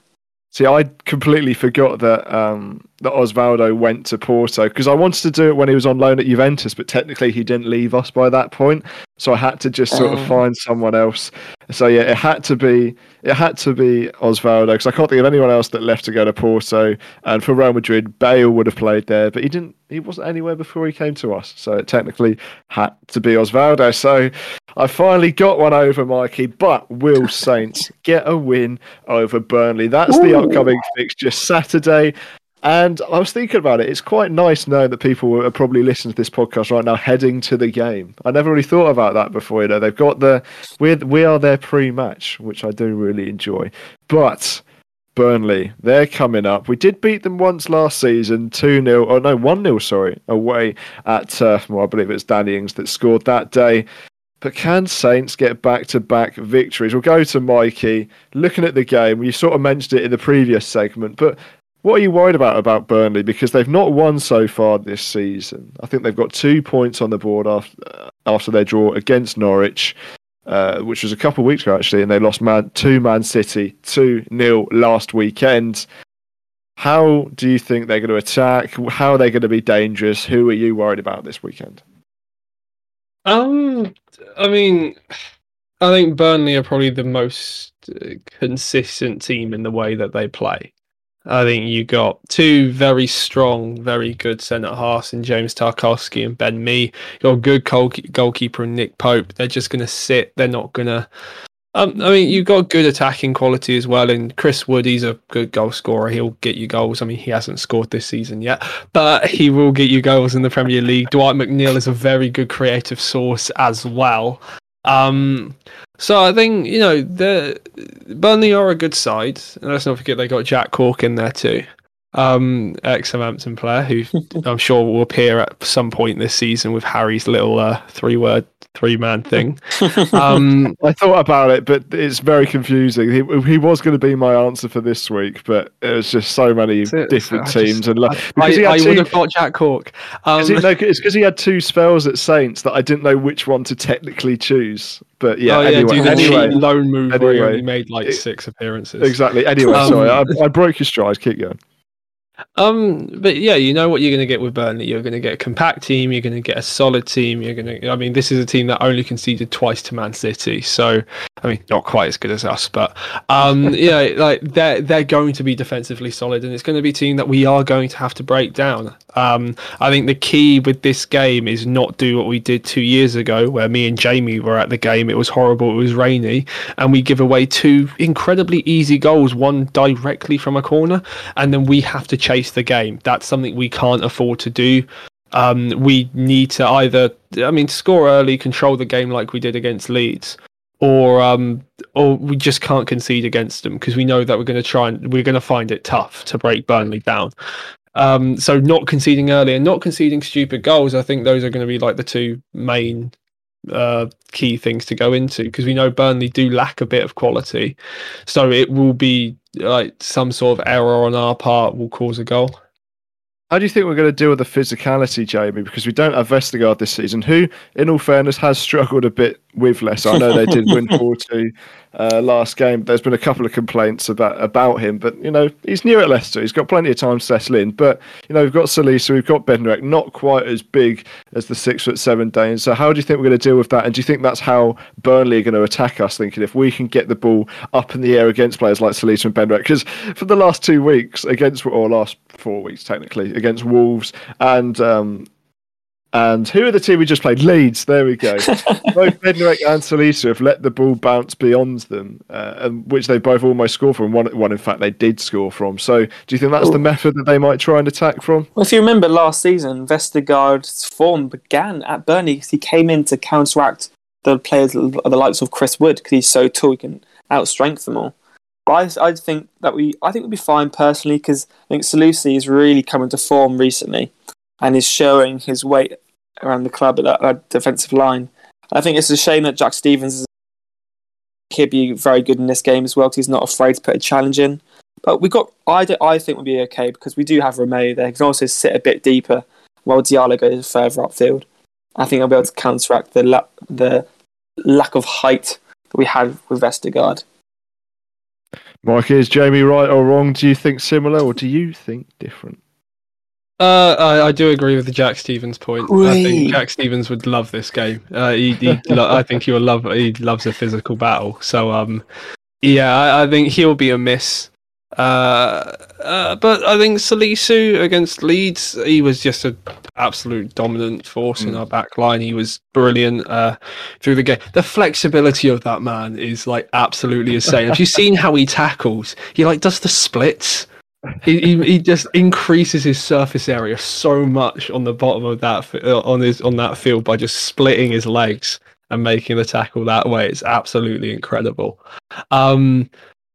See, I completely forgot that um, that Osvaldo went to Porto because I wanted to do it when he was on loan at Juventus, but technically he didn't leave us by that point. So I had to just sort of oh. find someone else. So yeah, it had to be it had to be Osvaldo because I can't think of anyone else that left to go to Porto. And for Real Madrid, Bale would have played there, but he didn't. He wasn't anywhere before he came to us. So it technically had to be Osvaldo. So I finally got one over Mikey, but will Saints get a win over Burnley? That's Ooh. the upcoming fixture Saturday. And I was thinking about it. It's quite nice knowing that people are probably listening to this podcast right now, heading to the game. I never really thought about that before. You know, they've got the we we are their pre-match, which I do really enjoy. But Burnley, they're coming up. We did beat them once last season, 2 0, oh no, 1 0, sorry, away at, uh, well, I believe it's Danny Ings that scored that day. But can Saints get back to back victories? We'll go to Mikey. Looking at the game, you sort of mentioned it in the previous segment, but what are you worried about about Burnley? Because they've not won so far this season. I think they've got two points on the board after uh, after their draw against Norwich, uh, which was a couple of weeks ago actually, and they lost man to Man City two 0 last weekend. How do you think they're going to attack? How are they going to be dangerous? Who are you worried about this weekend? Um, I mean, I think Burnley are probably the most uh, consistent team in the way that they play. I think you got two very strong, very good centre halves in James Tarkowski and Ben Mee. You got a good goal- goalkeeper in Nick Pope. They're just going to sit. They're not going to Um, I mean, you've got good attacking quality as well. And Chris Wood, he's a good goal scorer. He'll get you goals. I mean, he hasn't scored this season yet, but he will get you goals in the Premier League. Dwight McNeil is a very good creative source as well. Um, so I think you know the Burnley are a good side, and let's not forget they got Jack Cork in there too um, ex Southampton player who I'm sure will appear at some point this season with Harry's little uh, three word three man thing. Um, I thought about it, but it's very confusing. He, he was going to be my answer for this week, but it was just so many different teams. And like, I, I, I would have got Jack Cork. Um, he, no, it's because he had two spells at Saints that I didn't know which one to technically choose. But yeah, oh, yeah anyway, anyway, loan move anyway, where he made like six appearances. Exactly. Anyway, um, sorry, I, I broke your stride. Keep going. Um, but yeah, you know what you're going to get with Burnley. You're going to get a compact team. You're going to get a solid team. You're going to. I mean, this is a team that only conceded twice to Man City. So, I mean, not quite as good as us, but um, yeah, like they're they're going to be defensively solid, and it's going to be a team that we are going to have to break down. Um, I think the key with this game is not do what we did two years ago, where me and Jamie were at the game. It was horrible. It was rainy, and we give away two incredibly easy goals. One directly from a corner, and then we have to chase the game. That's something we can't afford to do. Um, we need to either, I mean, score early, control the game like we did against Leeds, or um, or we just can't concede against them because we know that we're going to try and we're going to find it tough to break Burnley down. Um, so not conceding early and not conceding stupid goals, I think those are going to be like the two main uh, key things to go into because we know Burnley do lack a bit of quality. So it will be like some sort of error on our part will cause a goal. How do you think we're going to deal with the physicality, Jamie? Because we don't have Vestergaard this season, who, in all fairness, has struggled a bit with less. I know they did win 4 2 uh, last game. There's been a couple of complaints about about him, but you know he's new at Leicester. He's got plenty of time to settle in. But you know we've got Salisu, we've got Bednarek, not quite as big as the six foot seven Danes. So how do you think we're going to deal with that? And do you think that's how Burnley are going to attack us? Thinking if we can get the ball up in the air against players like Salisu and Bednarek, because for the last two weeks against or last four weeks technically against Wolves and um, and who are the two we just played? Leeds. There we go. both Bednarek and Salisu have let the ball bounce beyond them, uh, which they both almost scored from. One, one, in fact, they did score from. So, do you think that's Ooh. the method that they might try and attack from? Well, if you remember last season, Vestergaard's form began at Burnley he came in to counteract the players, the likes of Chris Wood, because he's so tall, he can outstrength them all. I, I think that we, I think we'll be fine personally, because I think Salisu is really coming to form recently and is showing his weight around the club at that, that defensive line. I think it's a shame that Jack Stephens is be very good in this game as well because he's not afraid to put a challenge in. But we got, I, do, I think we'll be okay because we do have Romeu there. He can also sit a bit deeper while Diallo goes further upfield. I think I'll be able to counteract the la- the lack of height that we had with Vestergaard. Mike, is Jamie right or wrong? Do you think similar or do you think different? Uh, I, I, do agree with the Jack Stephens point. Whee! I think Jack Stephens would love this game. Uh, he, he lo- I think he will love. He loves a physical battle. So, um, yeah, I, I think he'll be a miss. Uh, uh, but I think Salisu against Leeds, he was just an absolute dominant force mm. in our back line. He was brilliant uh, through the game. The flexibility of that man is like absolutely insane. Have you seen how he tackles? He like does the splits he, he, he just increases his surface area so much on the bottom of that uh, on his on that field by just splitting his legs and making the tackle that way. It's absolutely incredible. Um,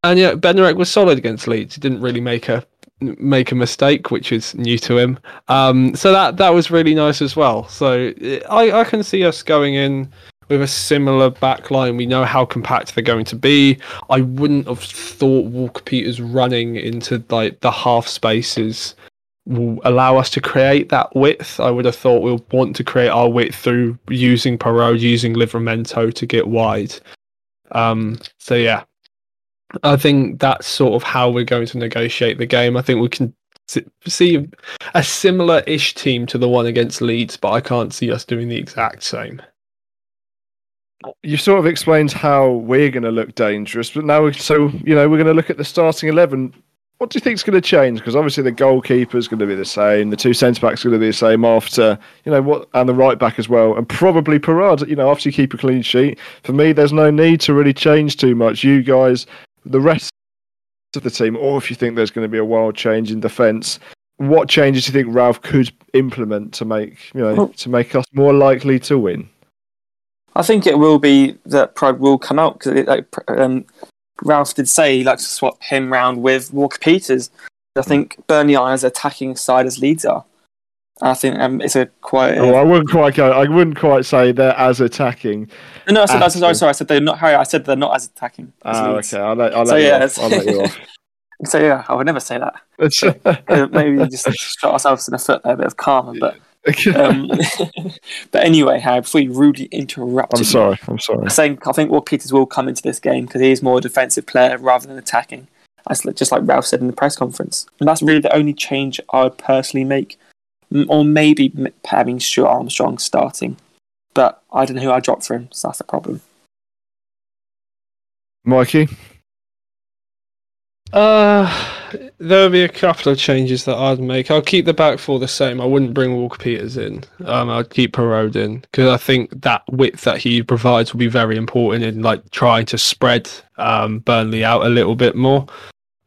and yeah, Bednarek was solid against Leeds. He didn't really make a make a mistake, which is new to him. Um, so that that was really nice as well. So I I can see us going in with a similar backline. We know how compact they're going to be. I wouldn't have thought Walker Peters running into like the half spaces will allow us to create that width. I would have thought we'll want to create our width through using Perraud, using Livramento to get wide. Um, so yeah, I think that's sort of how we're going to negotiate the game. I think we can see a similar-ish team to the one against Leeds, but I can't see us doing the exact same you sort of explained how we're going to look dangerous, but now, so you know, we're going to look at the starting eleven. what do you think is going to change? Because obviously the goalkeeper is going to be the same, the two centre backs are going to be the same after you know what, and the right back as well, and probably Perraud. You know, after you keep a clean sheet, for me, there's no need to really change too much. You guys, the rest of the team, or if you think there's going to be a wild change in defence, what changes do you think Ralph could implement to make you know well, to make us more likely to win? I think it will be that Pride will come out because like, um, Ralph did say he likes to swap him round with Walker Peters. I think Burnley are as attacking side as Leeds are. I think um, it's a quite. Oh, I wouldn't quite go. I wouldn't quite say they're as attacking. No, I said, I said sorry, sorry. I said they're not. Harry, I said they're not as attacking. oh, okay. I'll let, I'll let so, you yeah, off. I'll let you off. So yeah, I would never say that. uh, maybe just shot ourselves in the foot there, a bit of karma. But um, but anyway, Harry, before you rudely interrupted, I'm sorry. I'm sorry. I think I think Will Peters will come into this game because he is more a defensive player rather than attacking, as just like Ralph said in the press conference. And that's really the only change I would personally make, or maybe having Stuart Armstrong starting. But I don't know who I drop for him, so that's the problem. Mikey. Uh, there'll be a couple of changes that I'd make. I'll keep the back four the same. I wouldn't bring Walker Peters in. Um, I'd keep Perraud in because I think that width that he provides will be very important in like trying to spread um, Burnley out a little bit more.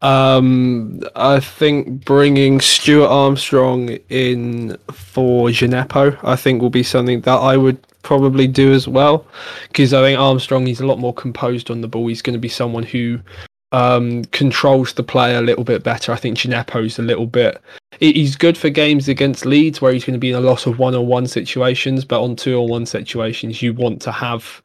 Um, I think bringing Stuart Armstrong in for Djenepo, I think will be something that I would probably do as well because I think Armstrong he's a lot more composed on the ball. He's going to be someone who um, controls the play a little bit better. I think Djenepo's a little bit. He's good for games against Leeds where he's going to be in a lot of one-on-one situations, but on two-on-one situations, you want to have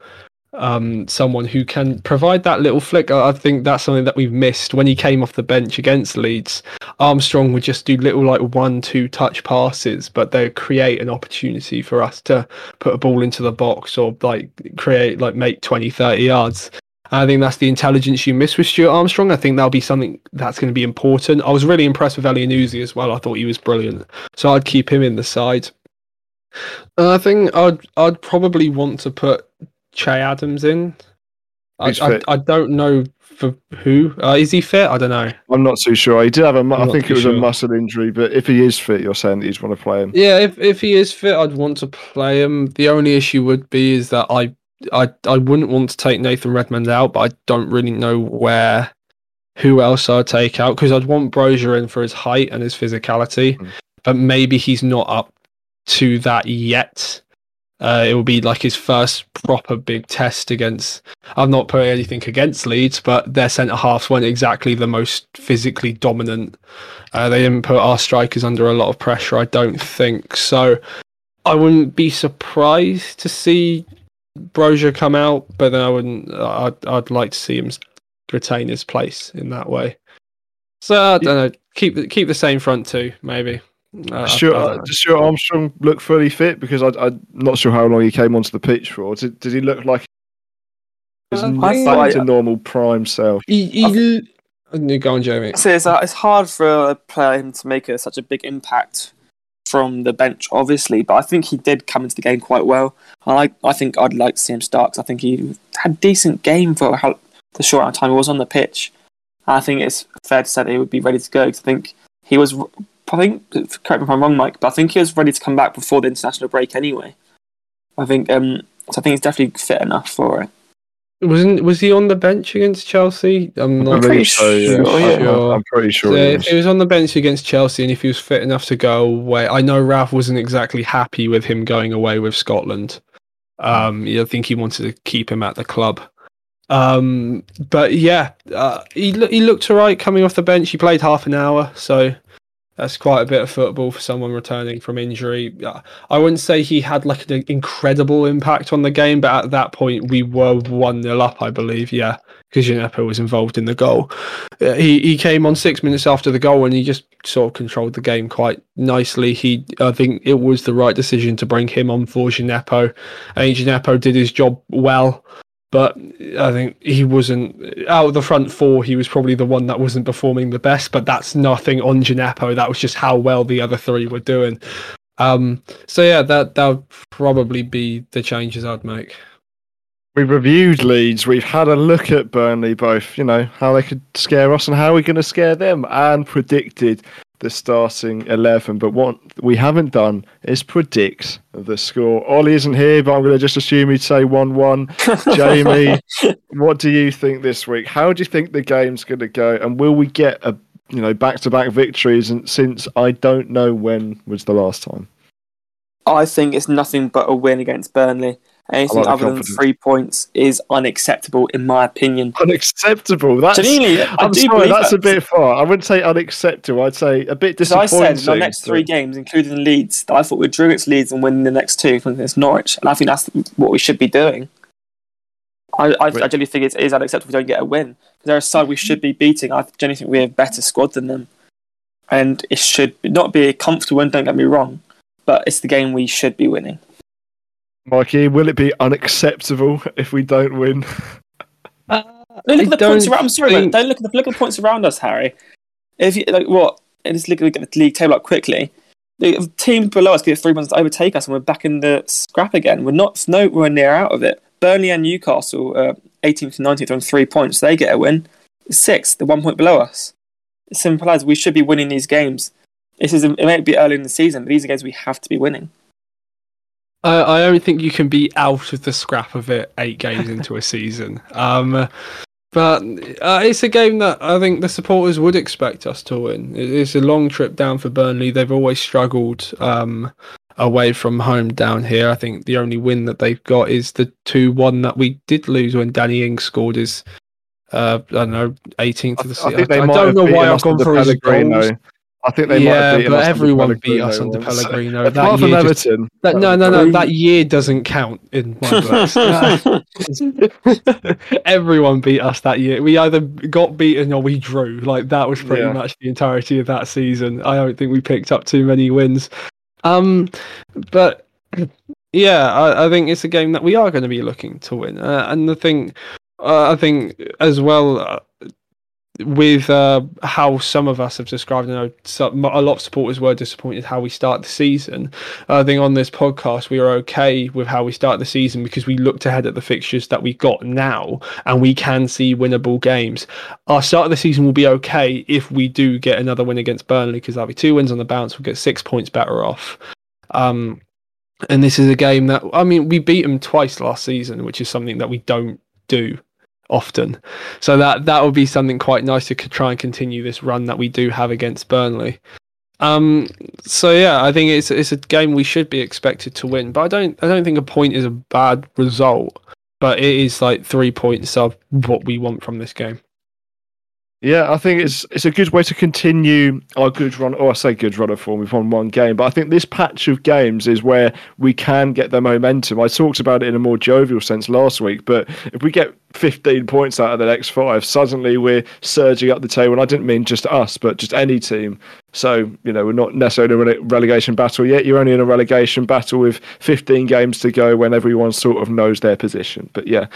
um, someone who can provide that little flick. I think that's something that we've missed when he came off the bench against Leeds. Armstrong would just do little like one, two touch passes, but they create an opportunity for us to put a ball into the box or like create like make 20, 30 yards. I think that's the intelligence you miss with Stuart Armstrong. I think that'll be something that's going to be important. I was really impressed with Elyounoussi as well. I thought he was brilliant, so I'd keep him in the side. Uh, I think I'd I'd probably want to put Che Adams in. I, I, I, don't know for who uh, is he fit? I don't know. I'm not too sure. He did have a. I'm I think it was sure. a muscle injury, but if he is fit, you're saying that you'd want to play him. Yeah, if if he is fit, I'd want to play him. The only issue would be is that I I I wouldn't want to take Nathan Redmond out, but I don't really know where who else I'd take out because I'd want Broja in for his height and his physicality, mm. but maybe he's not up to that yet. Uh, it will be like his first proper big test against. I'm not putting anything against Leeds, but their centre halves weren't exactly the most physically dominant. Uh, they didn't put our strikers under a lot of pressure, I don't think. So I wouldn't be surprised to see Broja come out, but then I wouldn't. I'd, I'd like to see him retain his place in that way. So I don't know. Keep keep the same front two, maybe. Uh, sure, uh, does Stuart Armstrong look fully fit? Because I, am not sure how long he came onto the pitch for. Did, did he look like he's uh, back to normal prime self? He, he, go on, Jamie. So it's, uh, it's hard for a player to make a, such a big impact from the bench, obviously, but I think he did come into the game quite well. I I think I'd like to see him start. because I think he had a decent game for how the short amount of time he was on the pitch. I think it's fair to say that he would be ready to go. because I think he was. I think correct me if I'm wrong, Mike, but I think he was ready to come back before the international break anyway. I think um, so. I think he's definitely fit enough for it. Wasn't was he on the bench against Chelsea? I'm not I'm pretty sure. Yeah. sure. I'm pretty sure. So if he was on the bench against Chelsea and if he was fit enough to go away, I know Ralph wasn't exactly happy with him going away with Scotland. Um, I think he wanted to keep him at the club. Um, but yeah, uh, he he looked alright coming off the bench. He played half an hour, so that's quite a bit of football for someone returning from injury. I wouldn't say he had like an incredible impact on the game, but at that point we were 1 0 up, I believe. Yeah, because Djenepo was involved in the goal. Uh, he, he came on six minutes after the goal and he just sort of controlled the game quite nicely. He, I think it was the right decision to bring him on for Djenepo. I think Djenepo did his job well but I think he wasn't out of the front four. He was probably the one that wasn't performing the best, but that's nothing on Djenepo. That was just how well the other three were doing. Um, so yeah, that that would probably be the changes I'd make. We've reviewed Leeds. We've had a look at Burnley, both, you know, how they could scare us and how we're going to scare them, and predicted the starting 11. But what we haven't done is predict the score. Ollie isn't here, but I'm going to just assume he'd say 1 1. Jamie, what do you think this week? How do you think the game's going to go? And will we get a you know back to back victories? And since I don't know when was the last time. I think it's nothing but a win against Burnley. Anything other than three points is unacceptable, in my opinion. Unacceptable. That's. Genuinely, I'm sorry, that's that. a bit far. I wouldn't say unacceptable. I'd say a bit disappointing. I said in the next three games, including Leeds, that I thought we drew against Leeds and win the next two against Norwich, and I think that's what we should be doing. I, I, I genuinely think it is unacceptable if we don't get a win. Because they're a side we should be beating. I genuinely think we have a better squad than them, and it should not be a comfortable win. Don't get me wrong, but it's the game we should be winning. Mikey, will it be unacceptable if we don't win? Uh, look at the points around. I'm sorry, think... don't look at the look at the points around us, Harry. If you like, what? Just look at the league table up quickly. The teams below us get three points to overtake us, and we're back in the scrap again. We're not no, we're near out of it. Burnley and Newcastle, uh, 18th and 19th, on three points. They get a win. Sixth, the one point below us. It's simple as we should be winning these games. This is it may be early in the season, but these are games we have to be winning. I, I don't think you can be out of the scrap of it eight games into a season. Um, but uh, it's a game that I think the supporters would expect us to win. It's a long trip down for Burnley. They've always struggled um, away from home down here. I think the only win that they've got is the 2 1 that we did lose when Danny Ings scored his, uh, I don't know, 18th of the season. I, I, I don't know why I've gone for his goals. I think they yeah, might but everyone beat us under Pellegrino. that Apart from Everton. Just, that, no, no, no. That year doesn't count in my books. everyone beat us that year. We either got beaten or we drew. Like that was pretty yeah. much the entirety of that season. I don't think we picked up too many wins. Um, but yeah, I, I think it's a game that we are going to be looking to win. Uh, and the thing, uh, I think as well. Uh, with uh, how some of us have described, you know, some, a lot of supporters were disappointed how we start the season. I think on this podcast we are okay with how we start the season because we looked ahead at the fixtures that we got now, and we can see winnable games. Our start of the season will be okay if we do get another win against Burnley because that'll be two wins on the bounce. We'll get six points better off. Um, and this is a game that I mean we beat them twice last season, which is something that we don't do often. So that that would be something quite nice to try and continue this run that we do have against Burnley. Um, so yeah, I think it's it's a game we should be expected to win, but I don't I don't think a point is a bad result, but it is like three points of what we want from this game. Yeah, I think it's it's a good way to continue our good run. Or I say good run of form. We've won one game, but I think this patch of games is where we can get the momentum. I talked about it in a more jovial sense last week, but if we get 15 points out of the next five, suddenly we're surging up the table. And I didn't mean just us, but just any team. So you know, we're not necessarily in a relegation battle yet. You're only in a relegation battle with 15 games to go when everyone sort of knows their position. But yeah,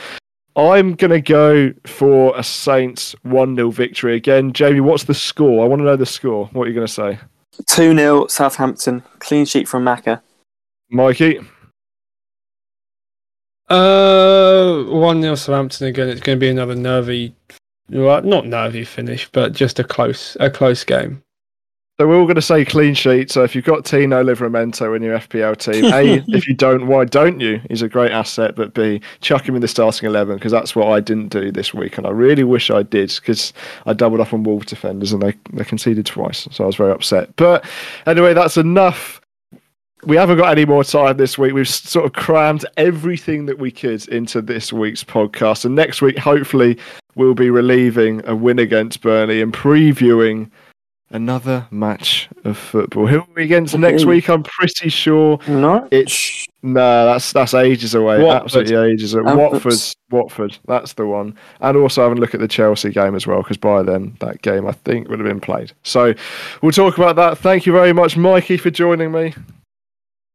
I'm going to go for a Saints 1 0 victory again. Jamie, what's the score? I want to know the score. What are you going to say? 2 0 Southampton. Clean sheet from Macca. Mikey? Uh, 1 0 Southampton again. It's going to be another nervy, well, not nervy finish, but just a close, a close game. So we're all going to say clean sheet. So if you've got Tino Livramento in your FPL team, A, if you don't, why don't you? He's a great asset. But B, chuck him in the starting 11 because that's what I didn't do this week. And I really wish I did because I doubled up on Wolves defenders and they, they conceded twice. So I was very upset. But anyway, that's enough. We haven't got any more time this week. We've sort of crammed everything that we could into this week's podcast. And next week, hopefully, we'll be relieving a win against Burnley and previewing another match of football. Who are we against next week? I'm pretty sure no. it's no. That's that's ages away. Watford. Absolutely ages away. Watford. Watford. That's the one. And also having a look at the Chelsea game as well, because by then that game I think would have been played. So we'll talk about that. Thank you very much, Mikey, for joining me.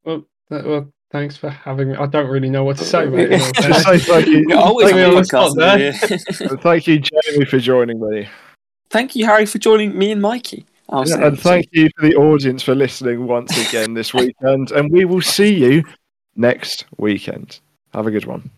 Well, well thanks for having me. I don't really know what to say, mate. say thank you. always thank, you thank you, Jamie, for joining me thank you, Harry, for joining me and Mikey. Yeah, and thank you for the audience for listening once again this weekend. And we will see you next weekend. Have a good one.